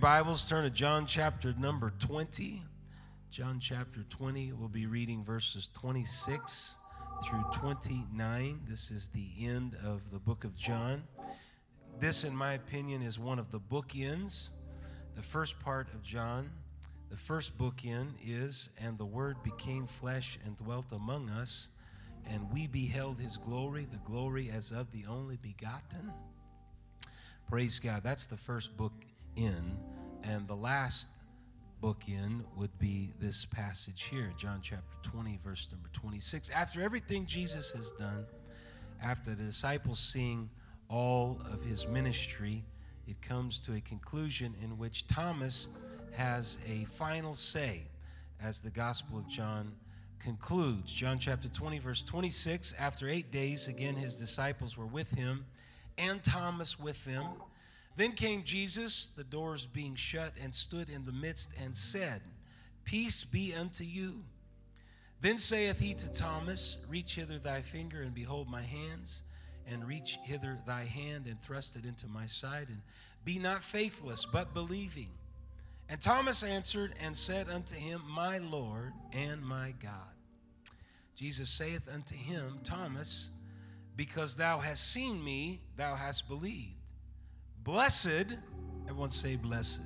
Bibles, turn to John chapter number 20. John chapter 20, we'll be reading verses 26 through 29. This is the end of the book of John. This, in my opinion, is one of the bookends. The first part of John, the first bookend is, And the Word became flesh and dwelt among us, and we beheld his glory, the glory as of the only begotten. Praise God. That's the first book in. And the last book in would be this passage here, John chapter 20, verse number 26. After everything Jesus has done, after the disciples seeing all of his ministry, it comes to a conclusion in which Thomas has a final say as the Gospel of John concludes. John chapter 20, verse 26. After eight days, again, his disciples were with him, and Thomas with them. Then came Jesus, the doors being shut, and stood in the midst and said, Peace be unto you. Then saith he to Thomas, Reach hither thy finger, and behold my hands, and reach hither thy hand, and thrust it into my side, and be not faithless, but believing. And Thomas answered and said unto him, My Lord and my God. Jesus saith unto him, Thomas, because thou hast seen me, thou hast believed. Blessed, everyone say blessed.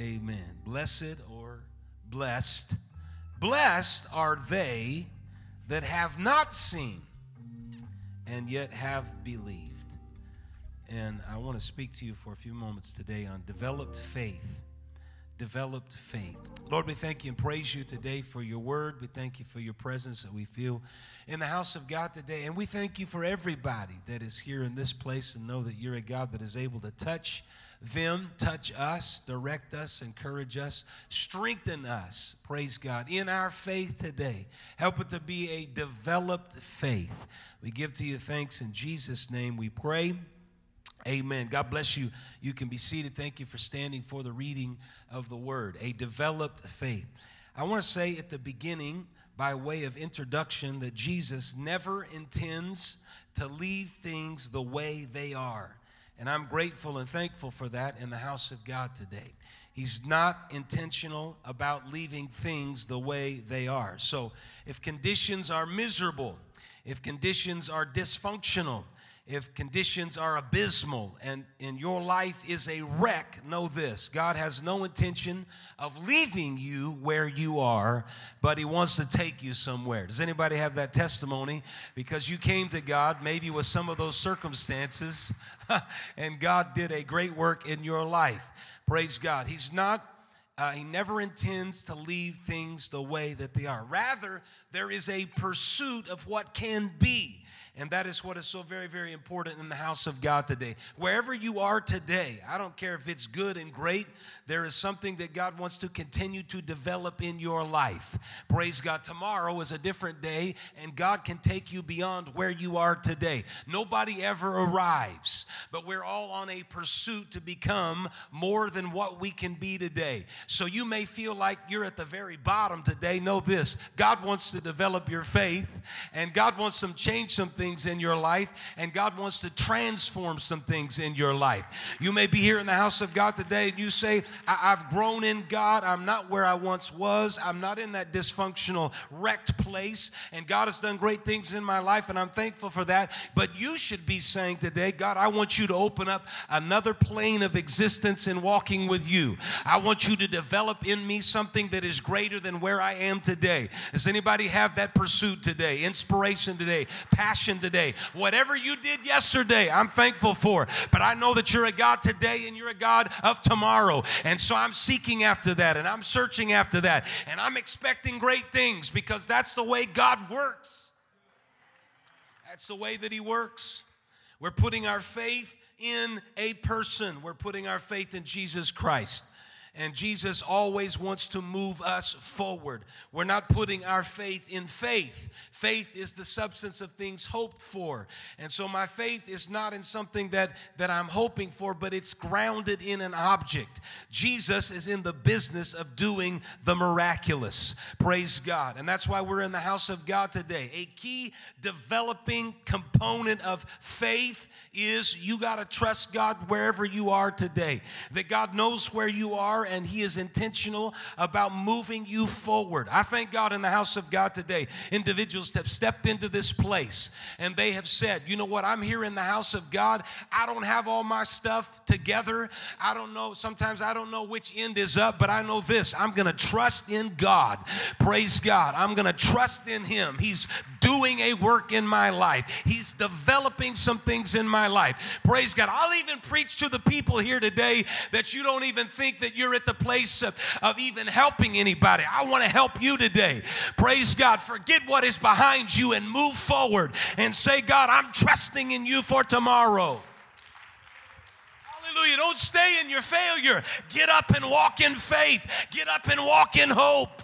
Amen. Blessed or blessed. Blessed are they that have not seen and yet have believed. And I want to speak to you for a few moments today on developed faith. Developed faith. Lord, we thank you and praise you today for your word. We thank you for your presence that we feel in the house of God today. And we thank you for everybody that is here in this place and know that you're a God that is able to touch them, touch us, direct us, encourage us, strengthen us, praise God, in our faith today. Help it to be a developed faith. We give to you thanks in Jesus' name we pray. Amen. God bless you. You can be seated. Thank you for standing for the reading of the word. A developed faith. I want to say at the beginning, by way of introduction, that Jesus never intends to leave things the way they are. And I'm grateful and thankful for that in the house of God today. He's not intentional about leaving things the way they are. So if conditions are miserable, if conditions are dysfunctional, if conditions are abysmal and in your life is a wreck, know this God has no intention of leaving you where you are, but He wants to take you somewhere. Does anybody have that testimony? Because you came to God maybe with some of those circumstances, and God did a great work in your life. Praise God. He's not uh, he never intends to leave things the way that they are. Rather, there is a pursuit of what can be. And that is what is so very, very important in the house of God today. Wherever you are today, I don't care if it's good and great, there is something that God wants to continue to develop in your life. Praise God. Tomorrow is a different day, and God can take you beyond where you are today. Nobody ever arrives, but we're all on a pursuit to become more than what we can be today. So you may feel like you're at the very bottom today. Know this God wants to develop your faith, and God wants to change some things things in your life, and God wants to transform some things in your life. You may be here in the house of God today and you say, I- have grown in God. I'm not where I once was. I'm not in that dysfunctional, wrecked place, and God has done great things in my life, and I'm thankful for that. But you should be saying today, God, I want you to open up another plane of existence in walking with you. I want you to develop in me something that is greater than where I am today. Does anybody have that pursuit today? Inspiration today? Passion today. Whatever you did yesterday, I'm thankful for. But I know that you're a God today and you're a God of tomorrow. And so I'm seeking after that and I'm searching after that. And I'm expecting great things because that's the way God works. That's the way that He works. We're putting our faith in a person, we're putting our faith in Jesus Christ. And Jesus always wants to move us forward. We're not putting our faith in faith. Faith is the substance of things hoped for. And so my faith is not in something that, that I'm hoping for, but it's grounded in an object. Jesus is in the business of doing the miraculous. Praise God. And that's why we're in the house of God today. A key developing component of faith is you got to trust God wherever you are today. That God knows where you are and He is intentional about moving you forward. I thank God in the house of God today. Individuals have stepped into this place and they have said, you know what, I'm here in the house of God. I don't have all my stuff together. I don't know, sometimes I don't know which end is up, but I know this I'm going to trust in God. Praise God. I'm going to trust in Him. He's doing a work in my life, He's developing some things in my life. Praise God. I'll even preach to the people here today that you don't even think that you're at the place of, of even helping anybody. I want to help you today. Praise God. Forget what is behind you and move forward and say, God, I'm trusting in you for tomorrow. Hallelujah. Don't stay in your failure. Get up and walk in faith. Get up and walk in hope.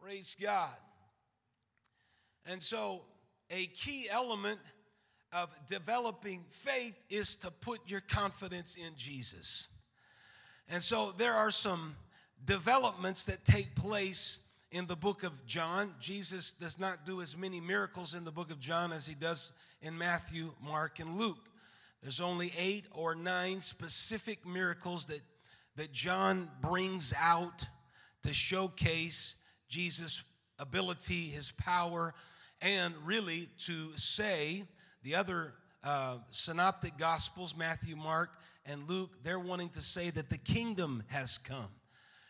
Praise God. And so, a key element of developing faith is to put your confidence in Jesus. And so, there are some developments that take place in the book of John. Jesus does not do as many miracles in the book of John as he does in Matthew, Mark, and Luke. There's only eight or nine specific miracles that, that John brings out to showcase Jesus' ability, his power, and really to say the other uh, synoptic gospels, Matthew, Mark, and Luke, they're wanting to say that the kingdom has come.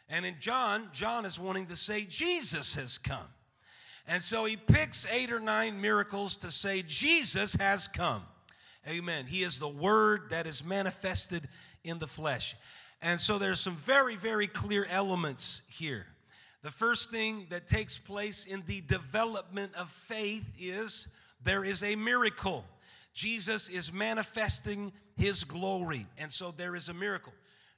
And in John, John is wanting to say Jesus has come. And so he picks eight or nine miracles to say Jesus has come. Amen. He is the word that is manifested in the flesh. And so there's some very, very clear elements here. The first thing that takes place in the development of faith is there is a miracle. Jesus is manifesting his glory, and so there is a miracle.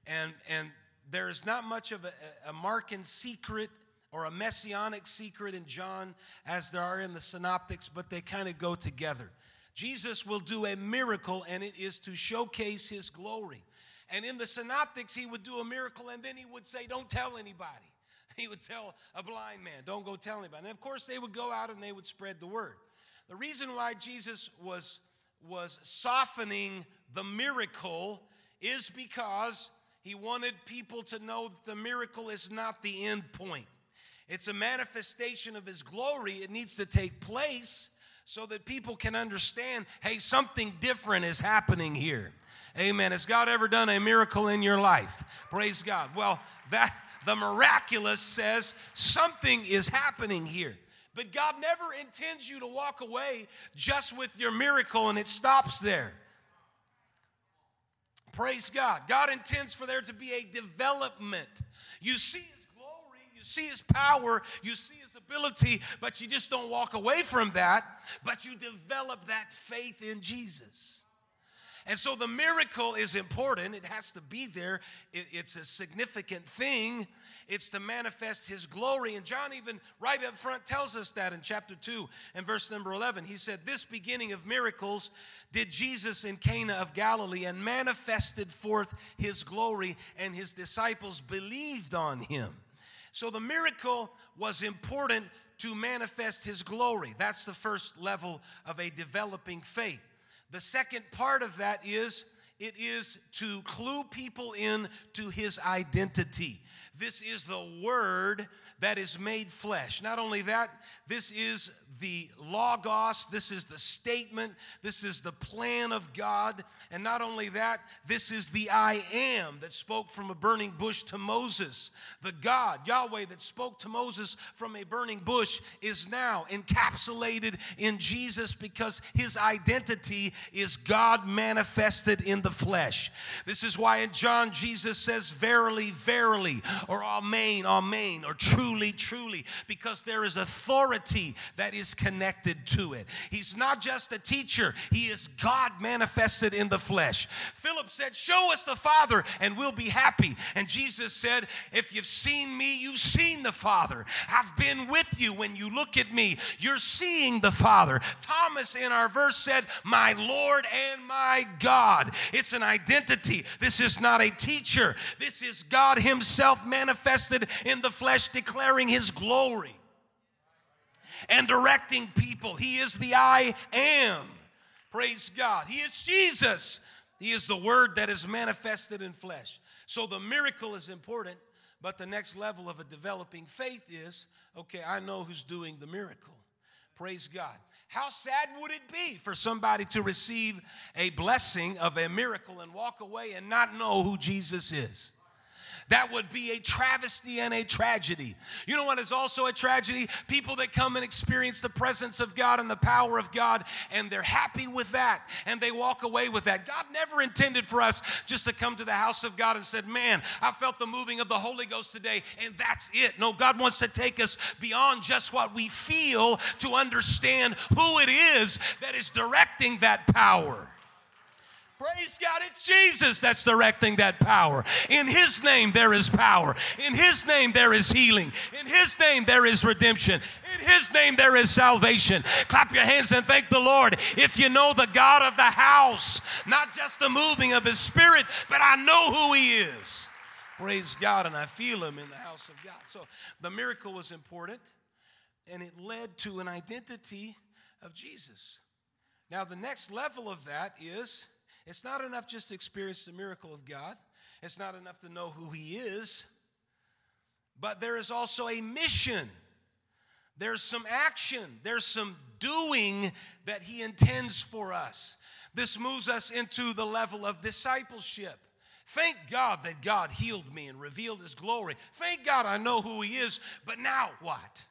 And, and there is not much of a, a Markan secret or a messianic secret in John as there are in the synoptics, but they kind of go together. Jesus will do a miracle, and it is to showcase his glory. And in the synoptics, he would do a miracle, and then he would say, Don't tell anybody. He would tell a blind man, Don't go tell anybody. And of course, they would go out and they would spread the word. The reason why Jesus was, was softening the miracle is because he wanted people to know that the miracle is not the end point. It's a manifestation of his glory. It needs to take place so that people can understand hey, something different is happening here. Amen. Has God ever done a miracle in your life? Praise God. Well, that the miraculous says something is happening here. But God never intends you to walk away just with your miracle and it stops there. Praise God. God intends for there to be a development. You see His glory, you see His power, you see His ability, but you just don't walk away from that, but you develop that faith in Jesus. And so the miracle is important. It has to be there. It, it's a significant thing. It's to manifest his glory. And John, even right up front, tells us that in chapter 2 and verse number 11. He said, This beginning of miracles did Jesus in Cana of Galilee and manifested forth his glory, and his disciples believed on him. So the miracle was important to manifest his glory. That's the first level of a developing faith. The second part of that is it is to clue people in to his identity. This is the word that is made flesh. Not only that, this is the Logos, this is the statement, this is the plan of God. And not only that, this is the I am that spoke from a burning bush to Moses. The God, Yahweh, that spoke to Moses from a burning bush is now encapsulated in Jesus because his identity is God manifested in the flesh. This is why in John, Jesus says, Verily, verily, or Amen, Amen, or truly, truly, truly, because there is authority that is connected to it. He's not just a teacher, he is God manifested in the flesh. Philip said, Show us the Father, and we'll be happy. And Jesus said, If you've seen me, you've seen the Father. I've been with you. When you look at me, you're seeing the Father. Thomas in our verse said, My Lord and my God. It's an identity. This is not a teacher, this is God Himself manifested in the flesh, declaring His glory and directing people. He is the I am. Praise God. He is Jesus. He is the Word that is manifested in flesh. So the miracle is important, but the next level of a developing faith is okay, I know who's doing the miracle. Praise God. How sad would it be for somebody to receive a blessing of a miracle and walk away and not know who Jesus is? That would be a travesty and a tragedy. You know what is also a tragedy? People that come and experience the presence of God and the power of God, and they're happy with that, and they walk away with that. God never intended for us just to come to the house of God and said, Man, I felt the moving of the Holy Ghost today, and that's it. No, God wants to take us beyond just what we feel to understand who it is that is directing that power. Praise God, it's Jesus that's directing that power. In His name, there is power. In His name, there is healing. In His name, there is redemption. In His name, there is salvation. Clap your hands and thank the Lord if you know the God of the house, not just the moving of His Spirit, but I know who He is. Praise God, and I feel Him in the house of God. So the miracle was important, and it led to an identity of Jesus. Now, the next level of that is it's not enough just to experience the miracle of God, it's not enough to know who He is, but there is also a mission. There's some action, there's some doing that He intends for us. This moves us into the level of discipleship. Thank God that God healed me and revealed His glory. Thank God I know who He is, but now what?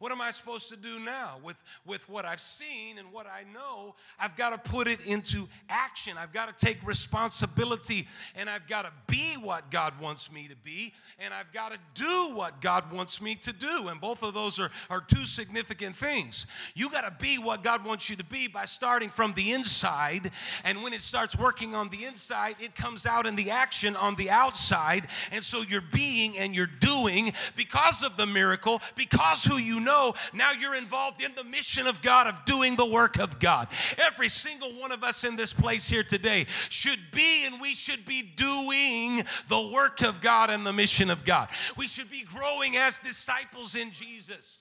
What am I supposed to do now with, with what I've seen and what I know? I've got to put it into action. I've got to take responsibility and I've got to be what God wants me to be and I've got to do what God wants me to do. And both of those are, are two significant things. You got to be what God wants you to be by starting from the inside. And when it starts working on the inside, it comes out in the action on the outside. And so you're being and you're doing because of the miracle, because who you know know now you're involved in the mission of God, of doing the work of God. Every single one of us in this place here today should be and we should be doing the work of God and the mission of God. We should be growing as disciples in Jesus.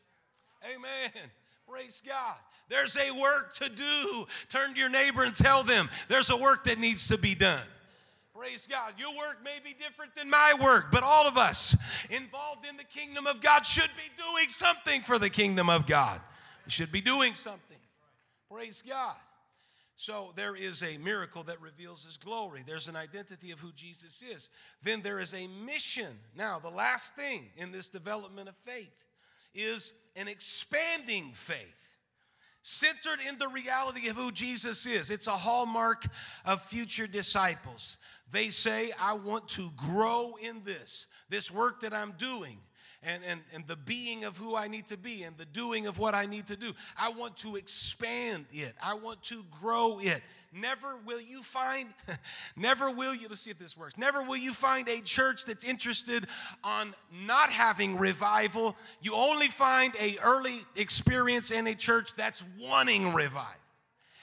Amen. Praise God. There's a work to do. Turn to your neighbor and tell them there's a work that needs to be done. Praise God. Your work may be different than my work, but all of us involved in the kingdom of God should be doing something for the kingdom of God. We should be doing something. Praise God. So there is a miracle that reveals his glory. There's an identity of who Jesus is. Then there is a mission. Now, the last thing in this development of faith is an expanding faith centered in the reality of who Jesus is. It's a hallmark of future disciples. They say, I want to grow in this, this work that I'm doing. And, and, and the being of who I need to be and the doing of what I need to do. I want to expand it. I want to grow it. Never will you find, never will you, let's see if this works. Never will you find a church that's interested on not having revival. You only find a early experience in a church that's wanting revival.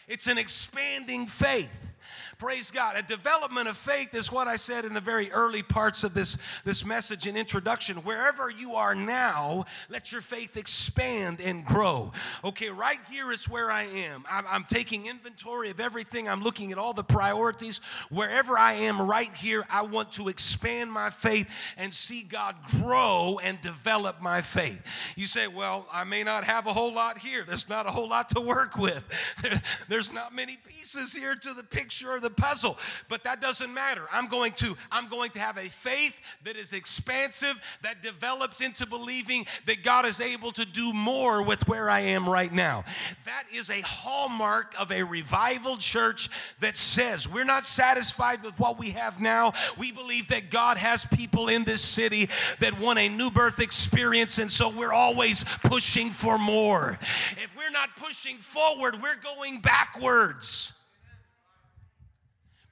It's an expanding faith. Praise God. A development of faith is what I said in the very early parts of this, this message and introduction. Wherever you are now, let your faith expand and grow. Okay, right here is where I am. I'm, I'm taking inventory of everything, I'm looking at all the priorities. Wherever I am right here, I want to expand my faith and see God grow and develop my faith. You say, Well, I may not have a whole lot here. There's not a whole lot to work with, there's not many pieces here to the picture picture or the puzzle, but that doesn't matter. I'm going to I'm going to have a faith that is expansive that develops into believing that God is able to do more with where I am right now. That is a hallmark of a revival church that says we're not satisfied with what we have now. We believe that God has people in this city that want a new birth experience and so we're always pushing for more. If we're not pushing forward, we're going backwards.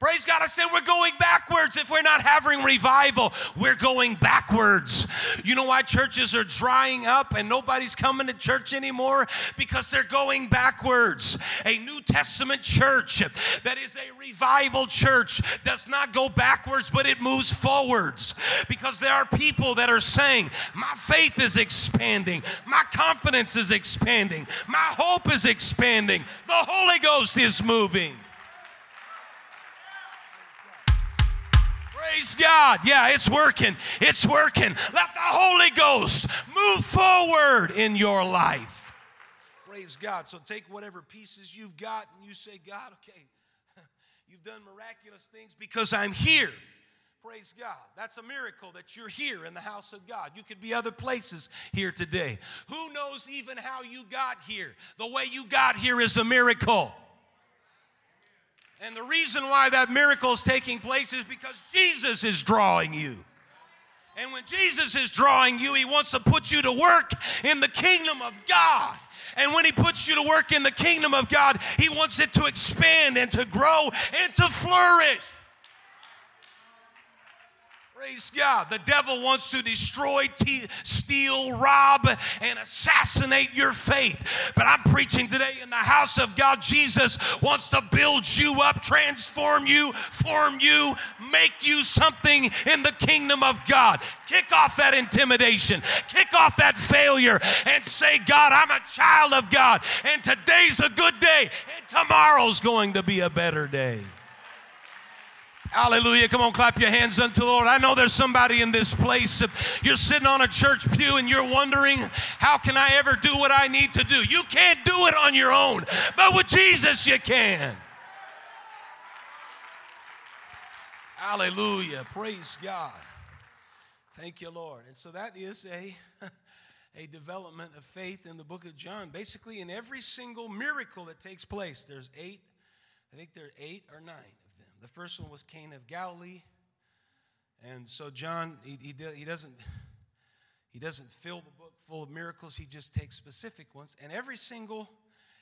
Praise God. I said we're going backwards. If we're not having revival, we're going backwards. You know why churches are drying up and nobody's coming to church anymore? Because they're going backwards. A New Testament church that is a revival church does not go backwards, but it moves forwards. Because there are people that are saying, My faith is expanding, my confidence is expanding, my hope is expanding, the Holy Ghost is moving. Praise God. Yeah, it's working. It's working. Let the Holy Ghost move forward in your life. Praise God. So take whatever pieces you've got and you say, God, okay, you've done miraculous things because I'm here. Praise God. That's a miracle that you're here in the house of God. You could be other places here today. Who knows even how you got here? The way you got here is a miracle. And the reason why that miracle is taking place is because Jesus is drawing you. And when Jesus is drawing you, he wants to put you to work in the kingdom of God. And when he puts you to work in the kingdom of God, he wants it to expand and to grow and to flourish. Praise God. The devil wants to destroy, t- steal, rob, and assassinate your faith. But I'm preaching today in the house of God. Jesus wants to build you up, transform you, form you, make you something in the kingdom of God. Kick off that intimidation, kick off that failure, and say, God, I'm a child of God, and today's a good day, and tomorrow's going to be a better day. Hallelujah. Come on, clap your hands unto the Lord. I know there's somebody in this place. You're sitting on a church pew and you're wondering, how can I ever do what I need to do? You can't do it on your own, but with Jesus, you can. Hallelujah. Praise God. Thank you, Lord. And so that is a, a development of faith in the book of John. Basically, in every single miracle that takes place, there's eight, I think there are eight or nine the first one was Cana of Galilee. And so John, he, he, he, doesn't, he doesn't fill the book full of miracles, he just takes specific ones. And every single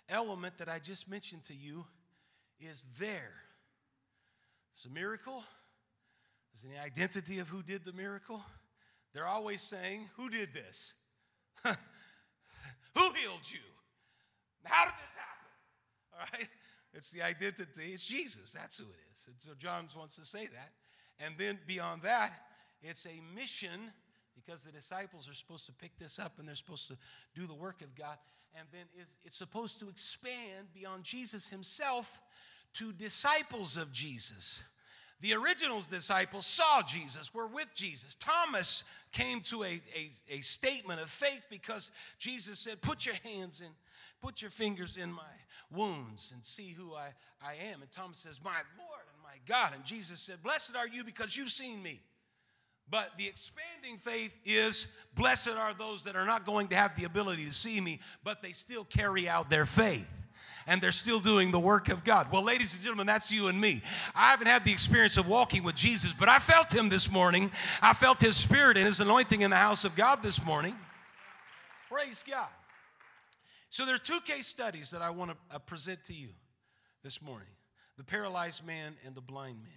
element that I just mentioned to you is there. It's a miracle. There's the identity of who did the miracle. They're always saying, Who did this? who healed you? How did this happen? All right? It's the identity. It's Jesus. That's who it is. And so John wants to say that. And then beyond that, it's a mission because the disciples are supposed to pick this up and they're supposed to do the work of God. And then it's, supposed to expand beyond Jesus himself to disciples of Jesus. The original disciples saw Jesus, were with Jesus. Thomas came to a, a, a statement of faith because Jesus said, Put your hands in Put your fingers in my wounds and see who I, I am. And Thomas says, My Lord and my God. And Jesus said, Blessed are you because you've seen me. But the expanding faith is blessed are those that are not going to have the ability to see me, but they still carry out their faith and they're still doing the work of God. Well, ladies and gentlemen, that's you and me. I haven't had the experience of walking with Jesus, but I felt him this morning. I felt his spirit and his anointing in the house of God this morning. Praise God. So there are two case studies that I want to uh, present to you this morning the paralyzed man and the blind man.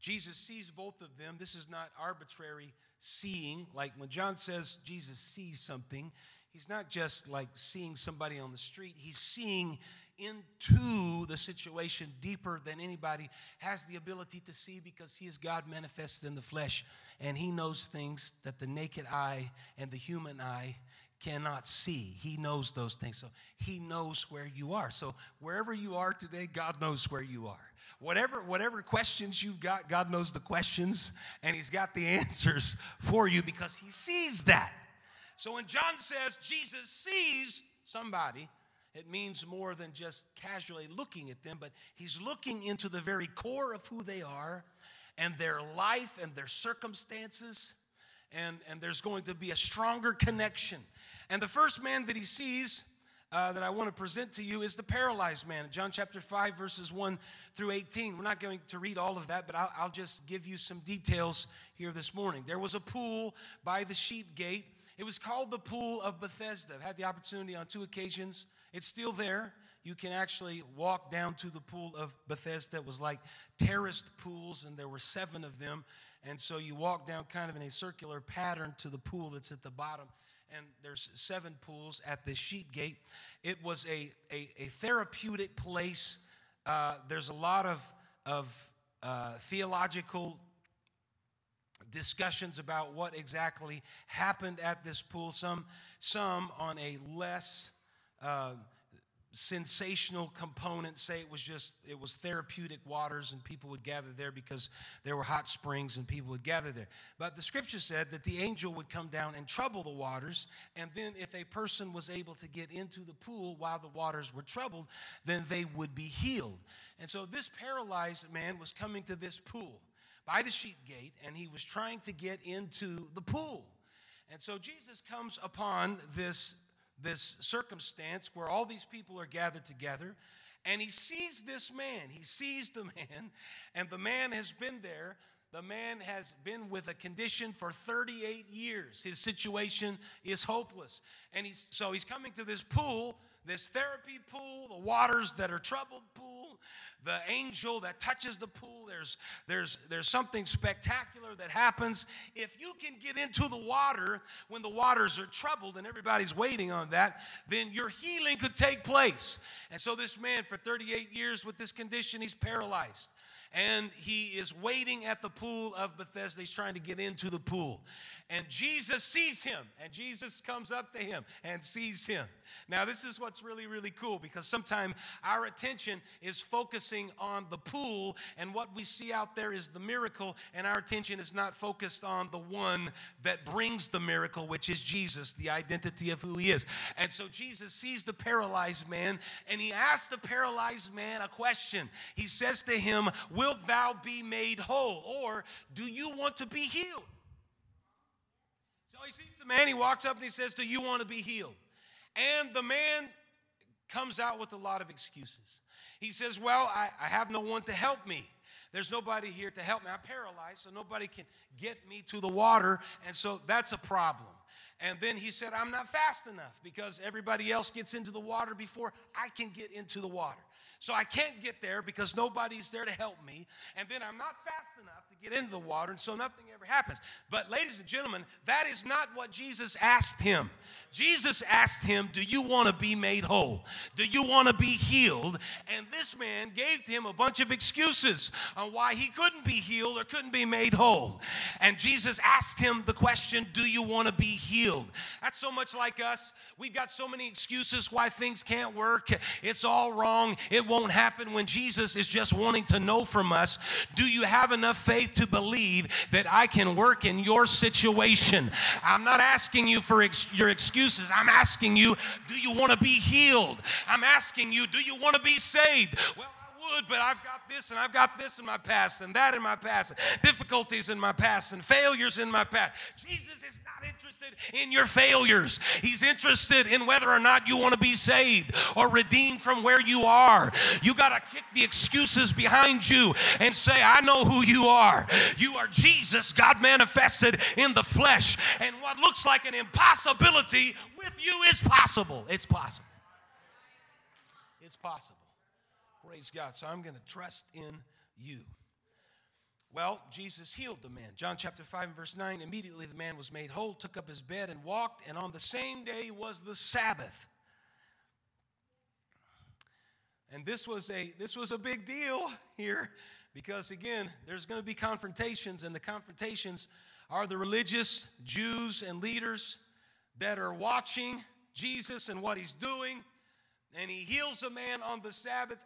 Jesus sees both of them. This is not arbitrary seeing. Like when John says Jesus sees something, he's not just like seeing somebody on the street, he's seeing into the situation deeper than anybody has the ability to see because he is God manifested in the flesh and he knows things that the naked eye and the human eye cannot see. He knows those things. So he knows where you are. So wherever you are today, God knows where you are. Whatever, whatever questions you've got, God knows the questions and He's got the answers for you because He sees that. So when John says Jesus sees somebody, it means more than just casually looking at them, but he's looking into the very core of who they are and their life and their circumstances. And, and there's going to be a stronger connection. And the first man that he sees uh, that I want to present to you is the paralyzed man. John chapter 5, verses 1 through 18. We're not going to read all of that, but I'll, I'll just give you some details here this morning. There was a pool by the sheep gate. It was called the Pool of Bethesda. I've had the opportunity on two occasions. It's still there. You can actually walk down to the Pool of Bethesda. It was like terraced pools, and there were seven of them. And so you walk down kind of in a circular pattern to the pool that's at the bottom and there's seven pools at the sheep gate. It was a, a, a therapeutic place. Uh, there's a lot of, of uh, theological discussions about what exactly happened at this pool. Some, some on a less uh, sensational component say it was just it was therapeutic waters and people would gather there because there were hot springs and people would gather there. But the scripture said that the angel would come down and trouble the waters and then if a person was able to get into the pool while the waters were troubled then they would be healed. And so this paralyzed man was coming to this pool by the sheep gate and he was trying to get into the pool. And so jesus comes upon this this circumstance where all these people are gathered together and he sees this man. He sees the man, and the man has been there. The man has been with a condition for 38 years. His situation is hopeless. And he's so he's coming to this pool, this therapy pool, the waters that are troubled pool, the angel that touches the pool. There's, there's, there's something spectacular that happens. If you can get into the water when the waters are troubled and everybody's waiting on that, then your healing could take place. And so, this man, for 38 years with this condition, he's paralyzed and he is waiting at the pool of Bethesda. He's trying to get into the pool. And Jesus sees him, and Jesus comes up to him and sees him. Now, this is what's really, really cool because sometimes our attention is focusing on the pool, and what we see out there is the miracle, and our attention is not focused on the one that brings the miracle, which is Jesus, the identity of who he is. And so Jesus sees the paralyzed man, and he asks the paralyzed man a question. He says to him, Wilt thou be made whole? Or do you want to be healed? So he sees the man, he walks up and he says, Do you want to be healed? And the man comes out with a lot of excuses. He says, Well, I, I have no one to help me. There's nobody here to help me. I'm paralyzed, so nobody can get me to the water. And so that's a problem. And then he said, I'm not fast enough because everybody else gets into the water before I can get into the water. So I can't get there because nobody's there to help me. And then I'm not fast enough get into the water, and so nothing ever happens. But, ladies and gentlemen, that is not what Jesus asked him. Jesus asked him, Do you want to be made whole? Do you want to be healed? And this man gave him a bunch of excuses on why he couldn't be healed or couldn't be made whole. And Jesus asked him the question, Do you want to be healed? That's so much like us. We've got so many excuses why things can't work. It's all wrong. It won't happen when Jesus is just wanting to know from us do you have enough faith to believe that I can work in your situation? I'm not asking you for ex- your excuses. I'm asking you, do you want to be healed? I'm asking you, do you want to be saved? Well, would, but I've got this and I've got this in my past and that in my past, difficulties in my past and failures in my past. Jesus is not interested in your failures. He's interested in whether or not you want to be saved or redeemed from where you are. You got to kick the excuses behind you and say, I know who you are. You are Jesus, God manifested in the flesh. And what looks like an impossibility with you is possible. It's possible. It's possible. Praise God. So I'm going to trust in you. Well, Jesus healed the man. John chapter 5 and verse 9 immediately the man was made whole, took up his bed, and walked, and on the same day was the Sabbath. And this was a this was a big deal here because again, there's going to be confrontations and the confrontations are the religious Jews and leaders that are watching Jesus and what he's doing and he heals a man on the Sabbath,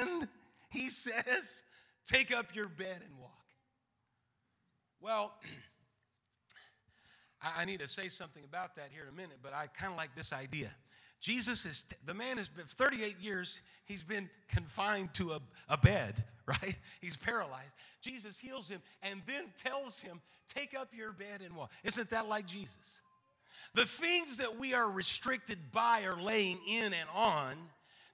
and he says, Take up your bed and walk. Well, I need to say something about that here in a minute, but I kind of like this idea. Jesus is, the man has been 38 years, he's been confined to a, a bed, right? He's paralyzed. Jesus heals him and then tells him, Take up your bed and walk. Isn't that like Jesus? The things that we are restricted by or laying in and on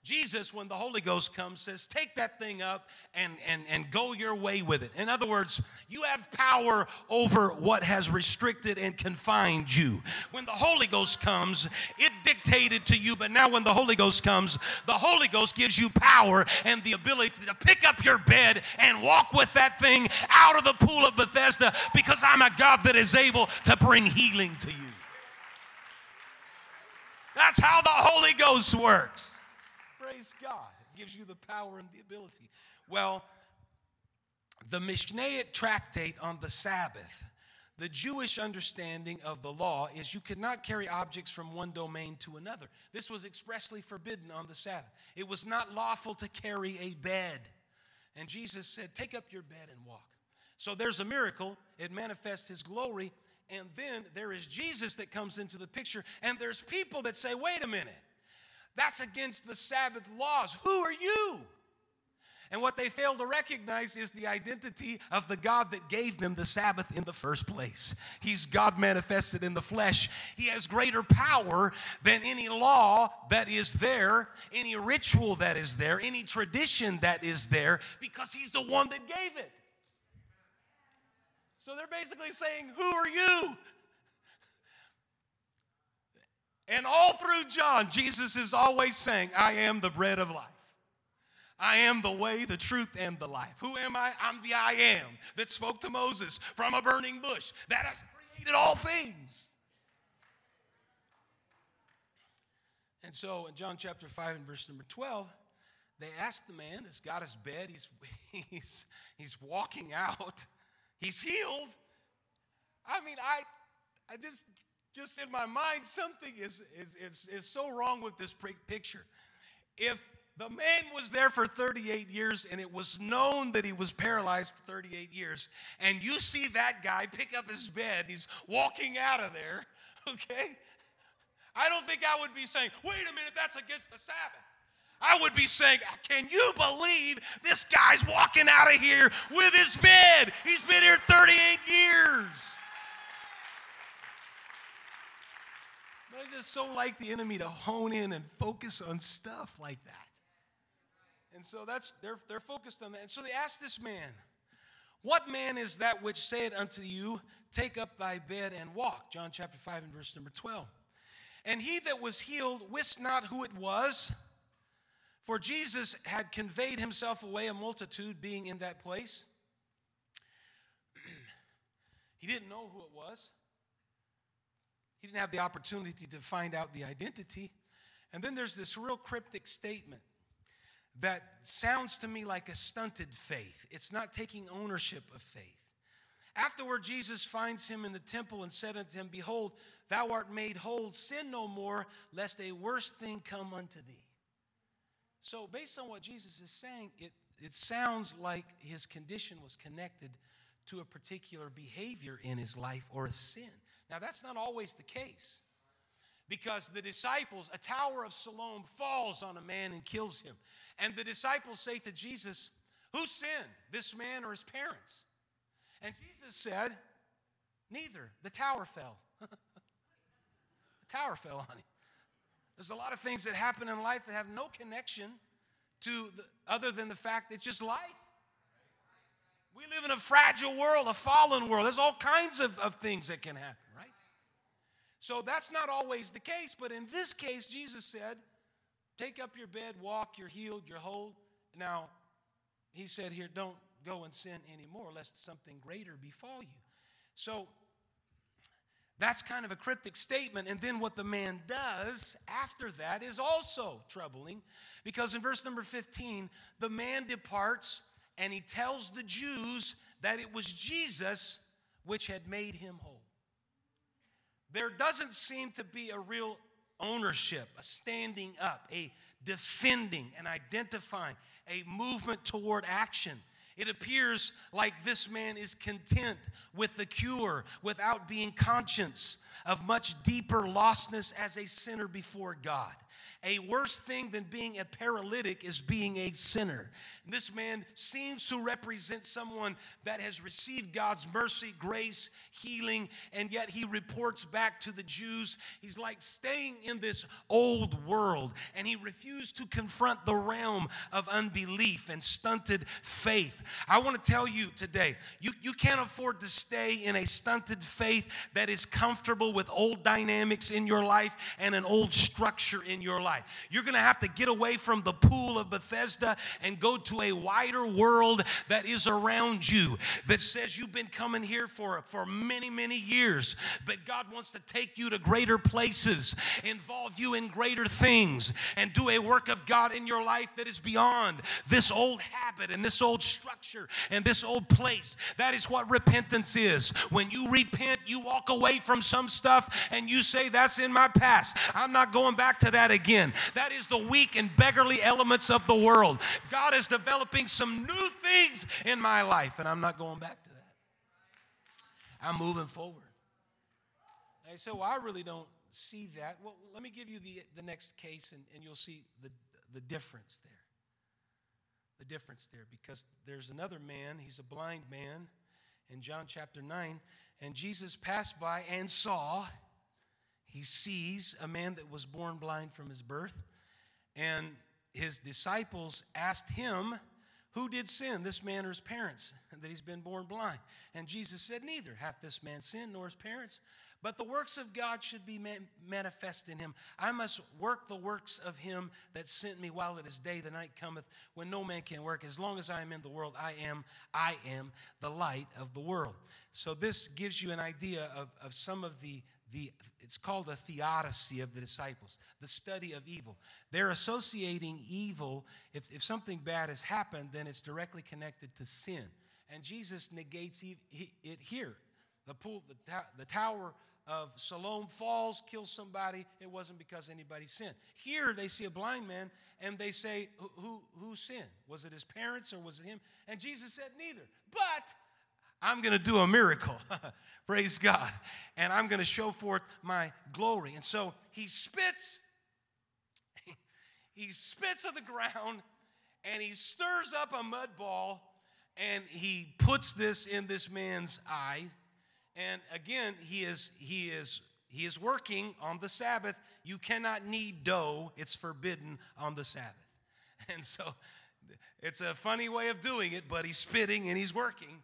Jesus, when the Holy Ghost comes, says, Take that thing up and, and, and go your way with it. In other words, you have power over what has restricted and confined you. When the Holy Ghost comes, it dictated to you, but now when the Holy Ghost comes, the Holy Ghost gives you power and the ability to pick up your bed and walk with that thing out of the pool of Bethesda because I'm a God that is able to bring healing to you. That's how the Holy Ghost works. Praise God. It gives you the power and the ability. Well, the Mishnaic tractate on the Sabbath, the Jewish understanding of the law is you could not carry objects from one domain to another. This was expressly forbidden on the Sabbath. It was not lawful to carry a bed. And Jesus said, Take up your bed and walk. So there's a miracle, it manifests his glory. And then there is Jesus that comes into the picture, and there's people that say, Wait a minute. That's against the Sabbath laws. Who are you? And what they fail to recognize is the identity of the God that gave them the Sabbath in the first place. He's God manifested in the flesh. He has greater power than any law that is there, any ritual that is there, any tradition that is there, because He's the one that gave it. So they're basically saying, Who are you? And all through John, Jesus is always saying, I am the bread of life. I am the way, the truth, and the life. Who am I? I'm the I am that spoke to Moses from a burning bush that has created all things. And so in John chapter 5 and verse number 12, they asked the man that's got his bed, he's, he's, he's walking out, he's healed. I mean, I, I just just in my mind, something is, is, is, is so wrong with this picture. If the man was there for 38 years and it was known that he was paralyzed for 38 years, and you see that guy pick up his bed, he's walking out of there, okay? I don't think I would be saying, wait a minute, that's against the Sabbath. I would be saying, Can you believe this guy's walking out of here with his bed? He's been here 38 years. But I just so like the enemy to hone in and focus on stuff like that. And so that's they're they're focused on that. And so they asked this man, What man is that which said unto you, Take up thy bed and walk? John chapter 5 and verse number 12. And he that was healed wist not who it was, for Jesus had conveyed himself away a multitude being in that place. he didn't know who it was. He didn't have the opportunity to find out the identity. And then there's this real cryptic statement that sounds to me like a stunted faith. It's not taking ownership of faith. Afterward, Jesus finds him in the temple and said unto him, Behold, thou art made whole. Sin no more, lest a worse thing come unto thee. So, based on what Jesus is saying, it, it sounds like his condition was connected to a particular behavior in his life or a sin. Now, that's not always the case because the disciples, a tower of Siloam falls on a man and kills him. And the disciples say to Jesus, Who sinned, this man or his parents? And Jesus said, Neither. The tower fell. the tower fell on him. There's a lot of things that happen in life that have no connection to the, other than the fact it's just life. We live in a fragile world, a fallen world. There's all kinds of, of things that can happen. Right? So that's not always the case, but in this case, Jesus said, Take up your bed, walk, you're healed, you're whole. Now, he said here, Don't go and sin anymore, lest something greater befall you. So that's kind of a cryptic statement. And then what the man does after that is also troubling because in verse number 15, the man departs and he tells the Jews that it was Jesus which had made him whole there doesn't seem to be a real ownership, a standing up, a defending and identifying, a movement toward action. It appears like this man is content with the cure without being conscious of much deeper lostness as a sinner before God. A worse thing than being a paralytic is being a sinner. This man seems to represent someone that has received God's mercy, grace, healing, and yet he reports back to the Jews. He's like staying in this old world, and he refused to confront the realm of unbelief and stunted faith. I want to tell you today you, you can't afford to stay in a stunted faith that is comfortable with old dynamics in your life and an old structure in your life. You're going to have to get away from the pool of Bethesda and go to a wider world that is around you that says you've been coming here for, for many, many years, but God wants to take you to greater places, involve you in greater things, and do a work of God in your life that is beyond this old habit and this old structure and this old place. That is what repentance is. When you repent, you walk away from some stuff and you say, That's in my past. I'm not going back to that again. That is the weak and beggarly elements of the world. God is developing some new things in my life, and I'm not going back to that. I'm moving forward. He said, Well, I really don't see that. Well, let me give you the, the next case, and, and you'll see the, the difference there. The difference there, because there's another man, he's a blind man in John chapter 9, and Jesus passed by and saw, he sees a man that was born blind from his birth, and his disciples asked him, Who did sin, this man or his parents, that he's been born blind? And Jesus said, Neither hath this man sinned nor his parents, but the works of God should be manifest in him. I must work the works of him that sent me while it is day. The night cometh when no man can work. As long as I am in the world, I am, I am the light of the world. So this gives you an idea of, of some of the the it's called a theodicy of the disciples, the study of evil. They're associating evil. If, if something bad has happened, then it's directly connected to sin. And Jesus negates it here. The pool, the, the tower of Siloam falls, kills somebody. It wasn't because anybody sinned. Here they see a blind man and they say, who, who, who sinned? Was it his parents or was it him? And Jesus said, neither. But I'm going to do a miracle. Praise God. And I'm going to show forth my glory. And so he spits, he spits on the ground and he stirs up a mud ball and he puts this in this man's eye. And again, he is he is he is working on the Sabbath. You cannot knead dough. It's forbidden on the Sabbath. And so it's a funny way of doing it, but he's spitting and he's working.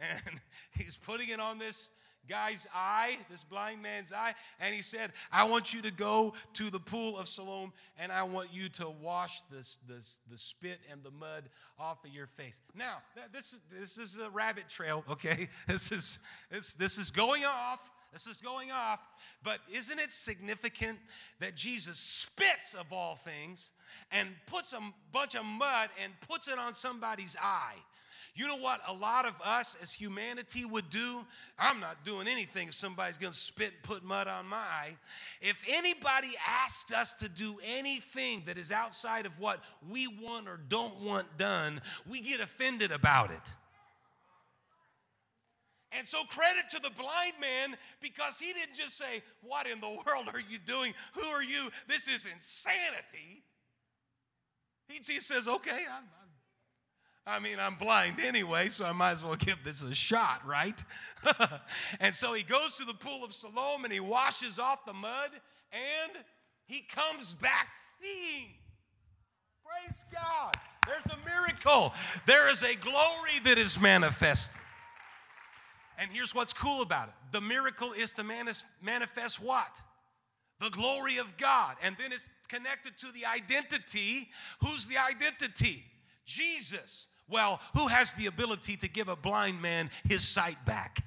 And he's putting it on this guy's eye, this blind man's eye, and he said, I want you to go to the pool of Siloam and I want you to wash this, this, the spit and the mud off of your face. Now, this is, this is a rabbit trail, okay? This is, this, this is going off. This is going off. But isn't it significant that Jesus spits of all things and puts a bunch of mud and puts it on somebody's eye? You know what a lot of us as humanity would do? I'm not doing anything if somebody's going to spit and put mud on my eye. If anybody asks us to do anything that is outside of what we want or don't want done, we get offended about it. And so, credit to the blind man because he didn't just say, What in the world are you doing? Who are you? This is insanity. He, he says, Okay, I'm, I mean, I'm blind anyway, so I might as well give this a shot, right? and so he goes to the pool of Siloam and he washes off the mud and he comes back seeing. Praise God. There's a miracle. There is a glory that is manifested. And here's what's cool about it the miracle is to manifest what? The glory of God. And then it's connected to the identity. Who's the identity? Jesus. Well, who has the ability to give a blind man his sight back?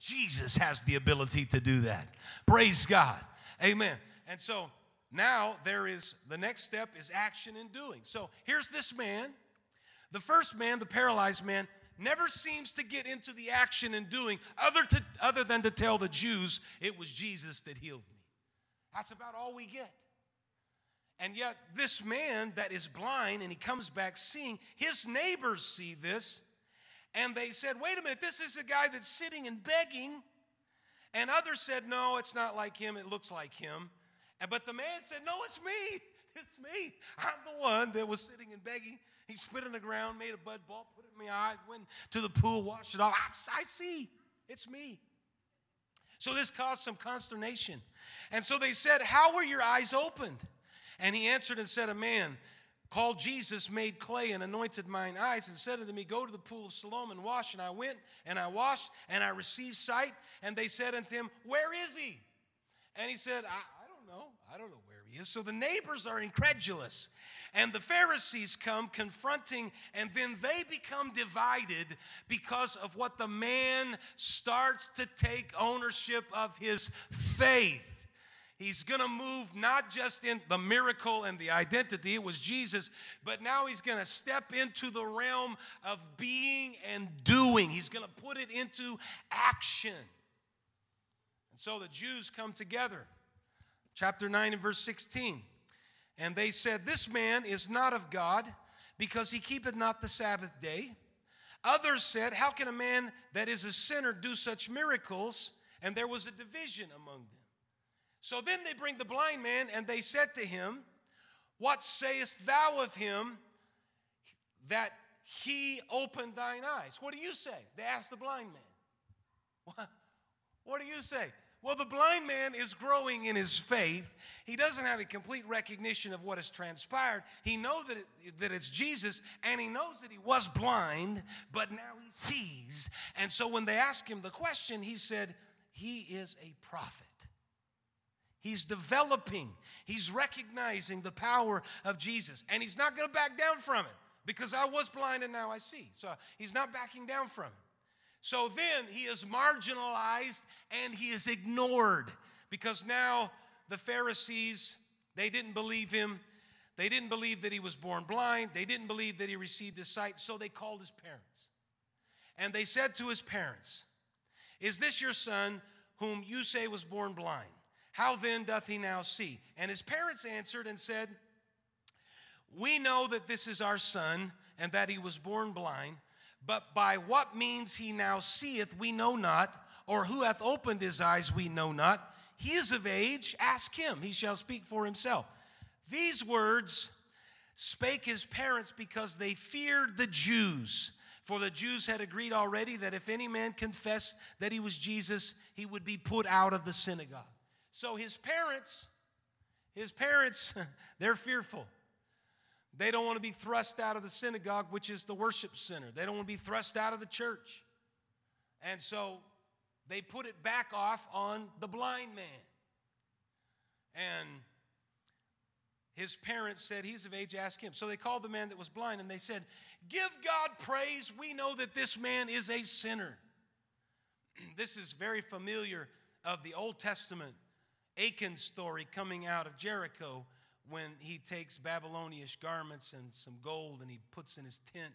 Jesus has the ability to do that. Praise God. Amen. And so now there is the next step is action and doing. So here's this man. The first man, the paralyzed man, never seems to get into the action and doing other, to, other than to tell the Jews it was Jesus that healed me. That's about all we get. And yet, this man that is blind and he comes back seeing, his neighbors see this and they said, wait a minute, this is a guy that's sitting and begging. And others said, No, it's not like him, it looks like him. But the man said, No, it's me. It's me. I'm the one that was sitting and begging. He spit in the ground, made a bud ball, put it in my eye, went to the pool, washed it off. I see. It's me. So this caused some consternation. And so they said, How were your eyes opened? And he answered and said, A man called Jesus made clay and anointed mine eyes and said unto me, Go to the pool of Siloam and wash. And I went and I washed and I received sight. And they said unto him, Where is he? And he said, I, I don't know. I don't know where he is. So the neighbors are incredulous. And the Pharisees come confronting, and then they become divided because of what the man starts to take ownership of his faith. He's going to move not just in the miracle and the identity, it was Jesus, but now he's going to step into the realm of being and doing. He's going to put it into action. And so the Jews come together. Chapter 9 and verse 16. And they said, This man is not of God, because he keepeth not the Sabbath day. Others said, How can a man that is a sinner do such miracles? And there was a division among them. So then they bring the blind man, and they said to him, What sayest thou of him that he opened thine eyes? What do you say? They asked the blind man. What, do you say? Well, the blind man is growing in his faith. He doesn't have a complete recognition of what has transpired. He knows that, it, that it's Jesus, and he knows that he was blind, but now he sees. And so when they ask him the question, he said, He is a prophet. He's developing, he's recognizing the power of Jesus, and he's not going to back down from it because I was blind and now I see. So he's not backing down from it. So then he is marginalized and he is ignored because now the Pharisees, they didn't believe him. They didn't believe that he was born blind. They didn't believe that he received his sight. So they called his parents. And they said to his parents, Is this your son whom you say was born blind? How then doth he now see? And his parents answered and said, We know that this is our son and that he was born blind. But by what means he now seeth, we know not, or who hath opened his eyes, we know not. He is of age, ask him, he shall speak for himself. These words spake his parents because they feared the Jews. For the Jews had agreed already that if any man confessed that he was Jesus, he would be put out of the synagogue. So his parents, his parents, they're fearful. They don't want to be thrust out of the synagogue, which is the worship center. They don't want to be thrust out of the church. And so they put it back off on the blind man. And his parents said, He's of age, ask him. So they called the man that was blind and they said, Give God praise. We know that this man is a sinner. this is very familiar of the Old Testament Achan's story coming out of Jericho when he takes Babylonish garments and some gold and he puts in his tent,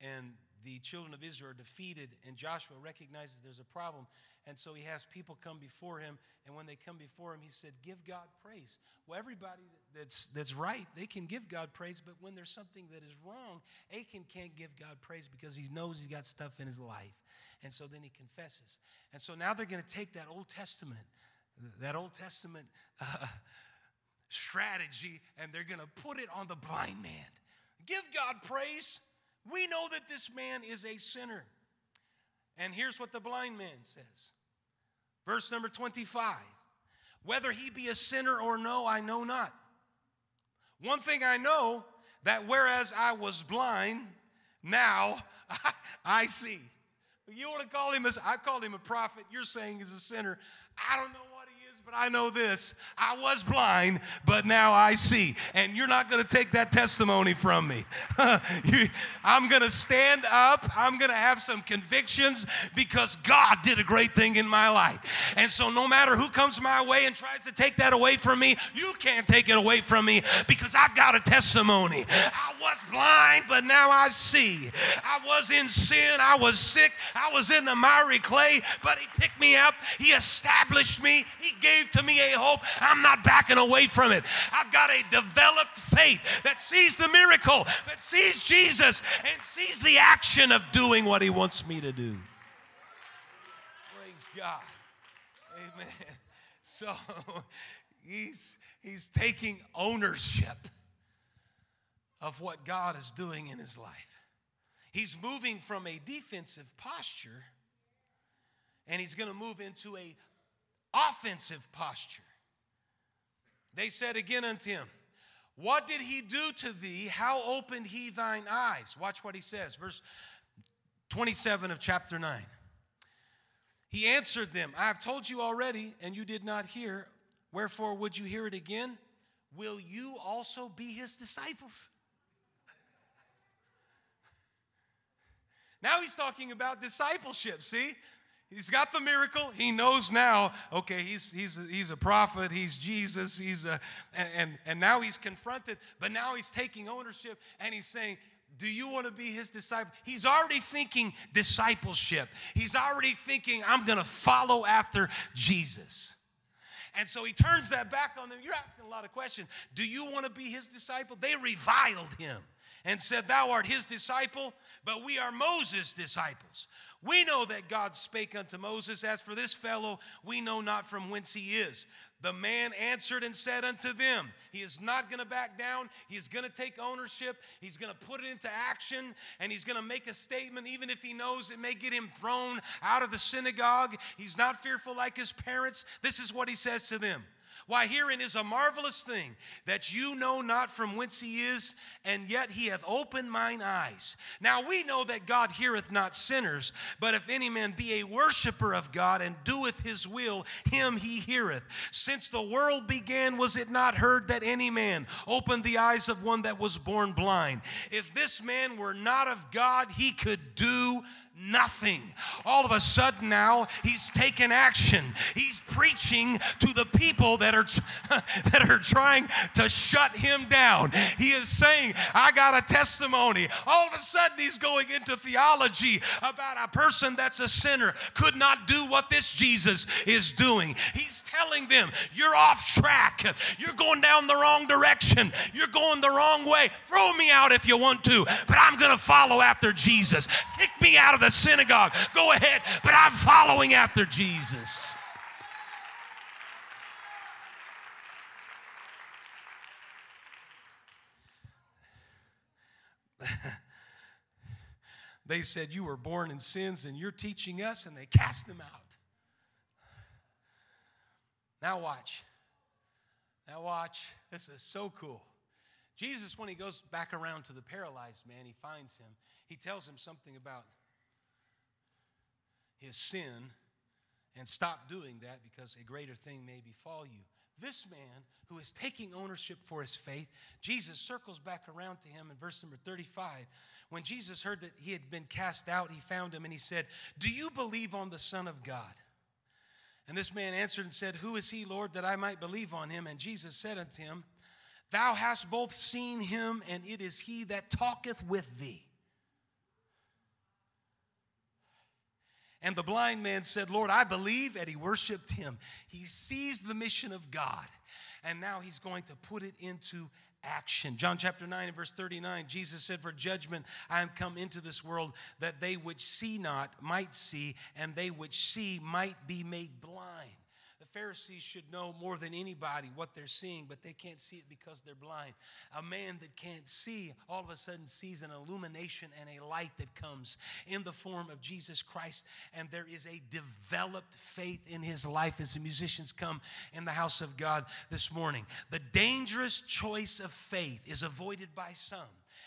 and the children of Israel are defeated, and Joshua recognizes there's a problem. And so he has people come before him, and when they come before him, he said, Give God praise. Well, everybody that's, that's right, they can give God praise, but when there's something that is wrong, Achan can't give God praise because he knows he's got stuff in his life. And so then he confesses. And so now they're going to take that Old Testament, that Old Testament uh, strategy and they're going to put it on the blind man. Give God praise. We know that this man is a sinner. And here's what the blind man says. Verse number 25 Whether he be a sinner or no, I know not. One thing I know that whereas I was blind, now I see. You want to call him as I him a prophet. You're saying he's a sinner. I don't know but I know this I was blind, but now I see. And you're not going to take that testimony from me. I'm going to stand up. I'm going to have some convictions because God did a great thing in my life. And so, no matter who comes my way and tries to take that away from me, you can't take it away from me because I've got a testimony. I was blind, but now I see. I was in sin. I was sick. I was in the miry clay, but He picked me up. He established me. He gave gave to me a hope. I'm not backing away from it. I've got a developed faith that sees the miracle, that sees Jesus, and sees the action of doing what He wants me to do. Praise God. Amen. So he's he's taking ownership of what God is doing in his life. He's moving from a defensive posture and he's going to move into a offensive posture. They said again unto him, What did he do to thee? How opened he thine eyes? Watch what he says. Verse 27 of chapter 9. He answered them, I have told you already, and you did not hear. Wherefore would you hear it again? Will you also be his disciples? Now he's talking about discipleship, see? He's got the miracle. He knows now, okay, he's, he's, a, he's a prophet, he's Jesus, he's a, and, and now he's confronted, but now he's taking ownership and he's saying, do you want to be his disciple? He's already thinking discipleship. He's already thinking, I'm going to follow after Jesus. And so he turns that back on them. You're asking a lot of questions. Do you want to be his disciple? They reviled him and said, Thou art his disciple, but we are Moses' disciples. We know that God spake unto Moses, As for this fellow, we know not from whence he is. The man answered and said unto them, He is not going to back down. He is going to take ownership. He's going to put it into action and he's going to make a statement, even if he knows it may get him thrown out of the synagogue. He's not fearful like his parents. This is what he says to them why, herein is a marvelous thing that you know not from whence he is, and yet he hath opened mine eyes. Now we know that God heareth not sinners, but if any man be a worshiper of God and doeth his will, him he heareth. Since the world began, was it not heard that any man opened the eyes of one that was born blind? If this man were not of God, he could do nothing. All of a sudden now he's taken action. He's preaching to the people that are that are trying to shut him down. He is saying, "I got a testimony." All of a sudden he's going into theology about a person that's a sinner could not do what this Jesus is doing. He's telling them, "You're off track. You're going down the wrong direction. You're going the wrong way. Throw me out if you want to, but I'm going to follow after Jesus. Kick me out of the synagogue. Go ahead, but I'm following after Jesus. they said, You were born in sins and you're teaching us, and they cast them out. Now, watch. Now, watch. This is so cool. Jesus, when he goes back around to the paralyzed man, he finds him. He tells him something about his sin and stop doing that because a greater thing may befall you. This man who is taking ownership for his faith, Jesus circles back around to him in verse number 35. When Jesus heard that he had been cast out, he found him and he said, Do you believe on the Son of God? And this man answered and said, Who is he, Lord, that I might believe on him? And Jesus said unto him, Thou hast both seen him, and it is he that talketh with thee. And the blind man said, Lord, I believe, and he worshiped him. He sees the mission of God, and now he's going to put it into action. John chapter 9 and verse 39, Jesus said, For judgment I am come into this world, that they which see not might see, and they which see might be made blind. Pharisees should know more than anybody what they're seeing, but they can't see it because they're blind. A man that can't see all of a sudden sees an illumination and a light that comes in the form of Jesus Christ, and there is a developed faith in his life as the musicians come in the house of God this morning. The dangerous choice of faith is avoided by some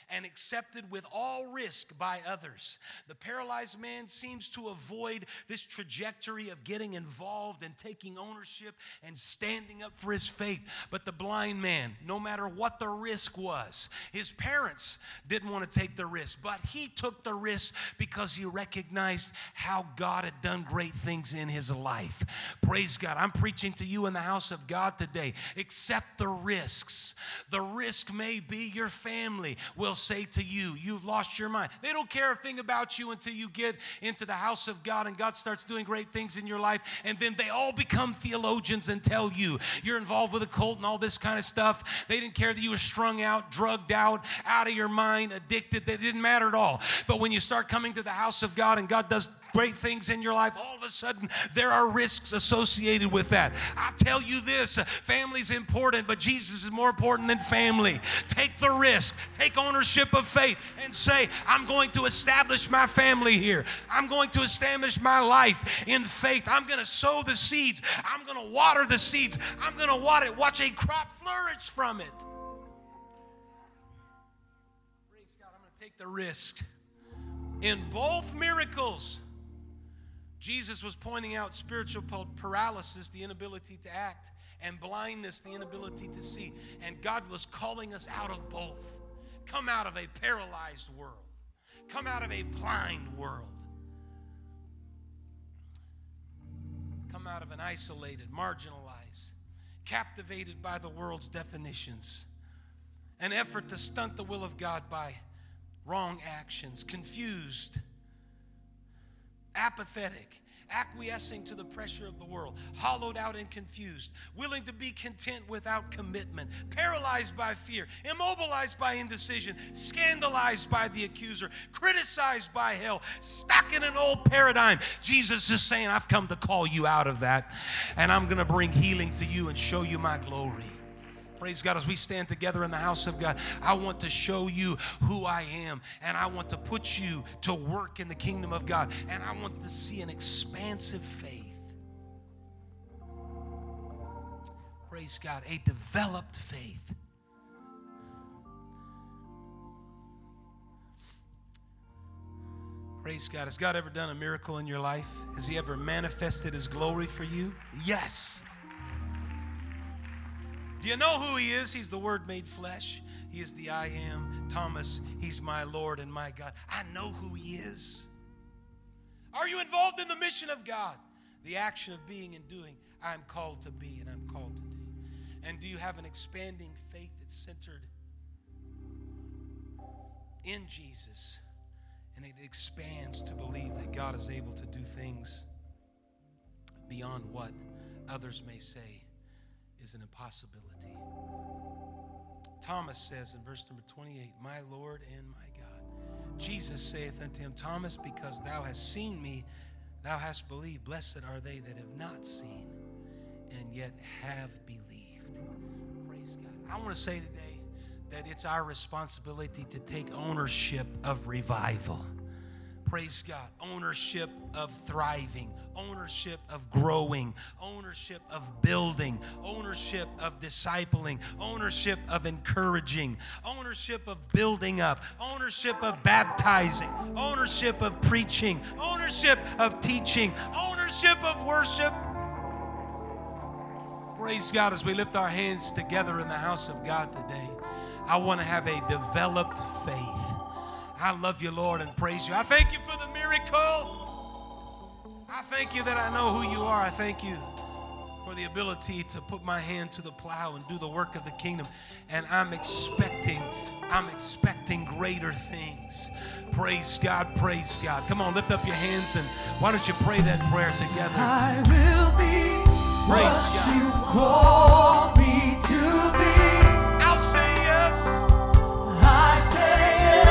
and accepted with all risk by others. The paralyzed man seems to avoid this trajectory of getting involved and taking ownership and standing up for his faith. But the blind man, no matter what the risk was, his parents didn't want to take the risk, but he took the risk because he recognized how God had done great things in his life. Praise God. I'm preaching to you in the house of God today. Accept the risks. The risk may be your family will say to you, You've lost your mind. They don't care a thing about you until you get into the house of God and God starts doing great things in your life. And then they all become theologians and tell you you're involved with a cult and all this kind of stuff. They didn't care that you were strung out, drugged out, out of your mind, addicted. That didn't matter at all. But when you start coming to the house of God and God does great things in your life, all of a sudden there are risks associated with that. I tell you this family's important, but Jesus is more important than family. Take the risk, take ownership of faith, and say, I'm going to establish my family here. I'm going to establish my life in faith. I'm going to sow the seeds. I'm going to water the seeds. I'm going to watch a crop flourish from it. God. I'm going to take the risk. In both miracles, Jesus was pointing out spiritual paralysis, the inability to act, and blindness, the inability to see. And God was calling us out of both. Come out of a paralyzed world, come out of a blind world, come out of an isolated, marginalized, captivated by the world's definitions, an effort to stunt the will of God by wrong actions, confused, apathetic, acquiescing to the pressure of the world, hollowed out and confused, willing to be content without commitment, paralyzed by fear, immobilized by indecision, scandalized by the accuser, criticized by hell, stuck in an old paradigm. Jesus is saying, I've come to call you out of that, and I'm going to bring healing to you and show you my glory. Praise God. As we stand together in the house of God, I want to show you who I am, and I want to put you to work in the kingdom of God, and I want to see an expansive faith. Praise God. A developed faith. Praise God. Has God ever done a miracle in your life? Has He ever manifested His glory for you? Yes. Do you know who He is? He's the Word made flesh. He is the I am. Thomas, He's my Lord and my God. I know who He is. Are you involved in the mission of God? The action of being and doing, I'm called to be and I'm called to do. And do you have an expanding faith that's centered in Jesus? And it expands to believe that God is able to do things beyond what others may say is an impossibility. Thomas says in verse number 28, My Lord and my God. Jesus saith unto him, Thomas, because thou hast seen me, thou hast believed. Blessed are they that have not seen and yet have believed. Praise God. I want to say today that it's our responsibility to take ownership of revival. Praise God. Ownership of thriving, ownership of growing, ownership of building, ownership of discipling, ownership of encouraging, ownership of building up, ownership of baptizing, ownership of preaching, ownership of teaching, ownership of worship. Praise God as we lift our hands together in the house of God today. I want to have a developed faith. I love you, Lord, and praise you. I thank you for the miracle. I thank you that I know who you are. I thank you for the ability to put my hand to the plow and do the work of the kingdom. And I'm expecting, I'm expecting greater things. Praise God, praise God. Come on, lift up your hands and why don't you pray that prayer together? I will be praise God.